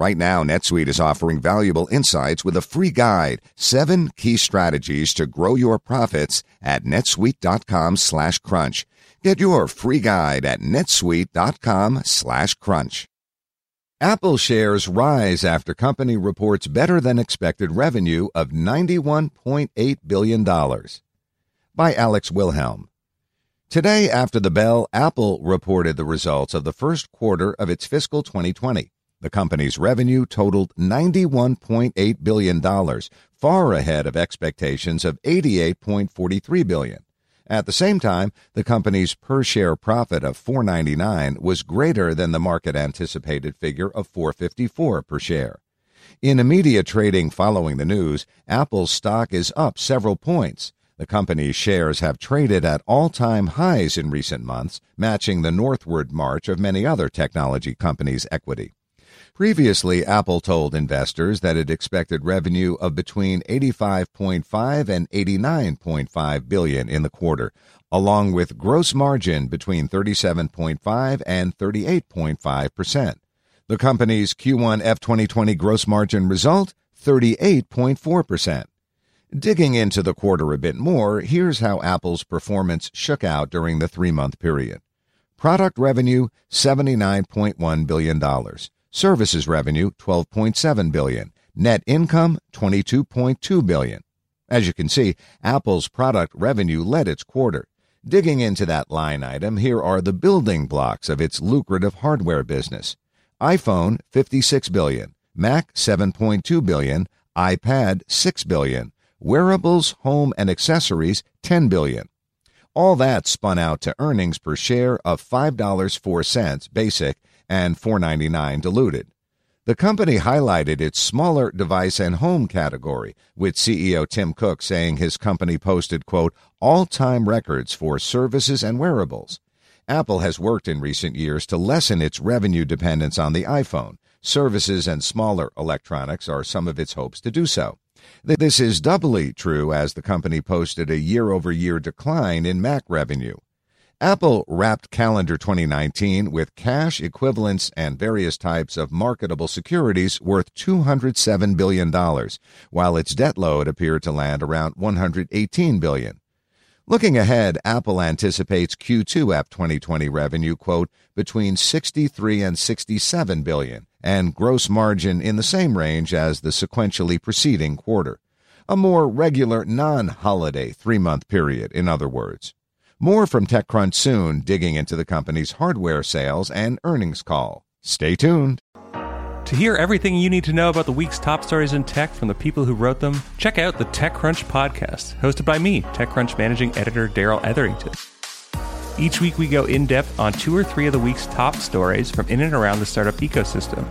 Right now, NetSuite is offering valuable insights with a free guide, seven key strategies to grow your profits at netsuite.com slash crunch. Get your free guide at netsuite.com slash crunch. Apple shares rise after company reports better than expected revenue of $91.8 billion. By Alex Wilhelm. Today, after the bell, Apple reported the results of the first quarter of its fiscal 2020. The company's revenue totaled $91.8 billion, far ahead of expectations of 88.43 billion. At the same time, the company's per share profit of $4.99 was greater than the market anticipated figure of $4.54 per share. In immediate trading following the news, Apple's stock is up several points. The company's shares have traded at all time highs in recent months, matching the northward march of many other technology companies' equity. Previously, Apple told investors that it expected revenue of between 85.5 and 89.5 billion in the quarter, along with gross margin between 37.5 and 38.5 percent. The company's Q1 F2020 gross margin result 38.4 percent. Digging into the quarter a bit more, here's how Apple's performance shook out during the three month period. Product revenue $79.1 billion. Services revenue 12.7 billion. Net income 22.2 billion. As you can see, Apple's product revenue led its quarter. Digging into that line item, here are the building blocks of its lucrative hardware business. iPhone 56 billion, Mac 7.2 billion, iPad 6 billion, wearables, home and accessories 10 billion. All that spun out to earnings per share of $5.04 basic and $4.99 diluted. The company highlighted its smaller device and home category, with CEO Tim Cook saying his company posted, quote, all-time records for services and wearables. Apple has worked in recent years to lessen its revenue dependence on the iPhone. Services and smaller electronics are some of its hopes to do so. This is doubly true as the company posted a year over year decline in Mac revenue. Apple wrapped calendar 2019 with cash equivalents and various types of marketable securities worth $207 billion, while its debt load appeared to land around $118 billion. Looking ahead, Apple anticipates Q2 F 2020 revenue, quote, between 63 and 67 billion, and gross margin in the same range as the sequentially preceding quarter. A more regular non-holiday three-month period, in other words. More from TechCrunch soon, digging into the company's hardware sales and earnings call. Stay tuned. To hear everything you need to know about the week's top stories in tech from the people who wrote them, check out the TechCrunch podcast, hosted by me, TechCrunch managing editor Darrell Etherington. Each week, we go in depth on two or three of the week's top stories from in and around the startup ecosystem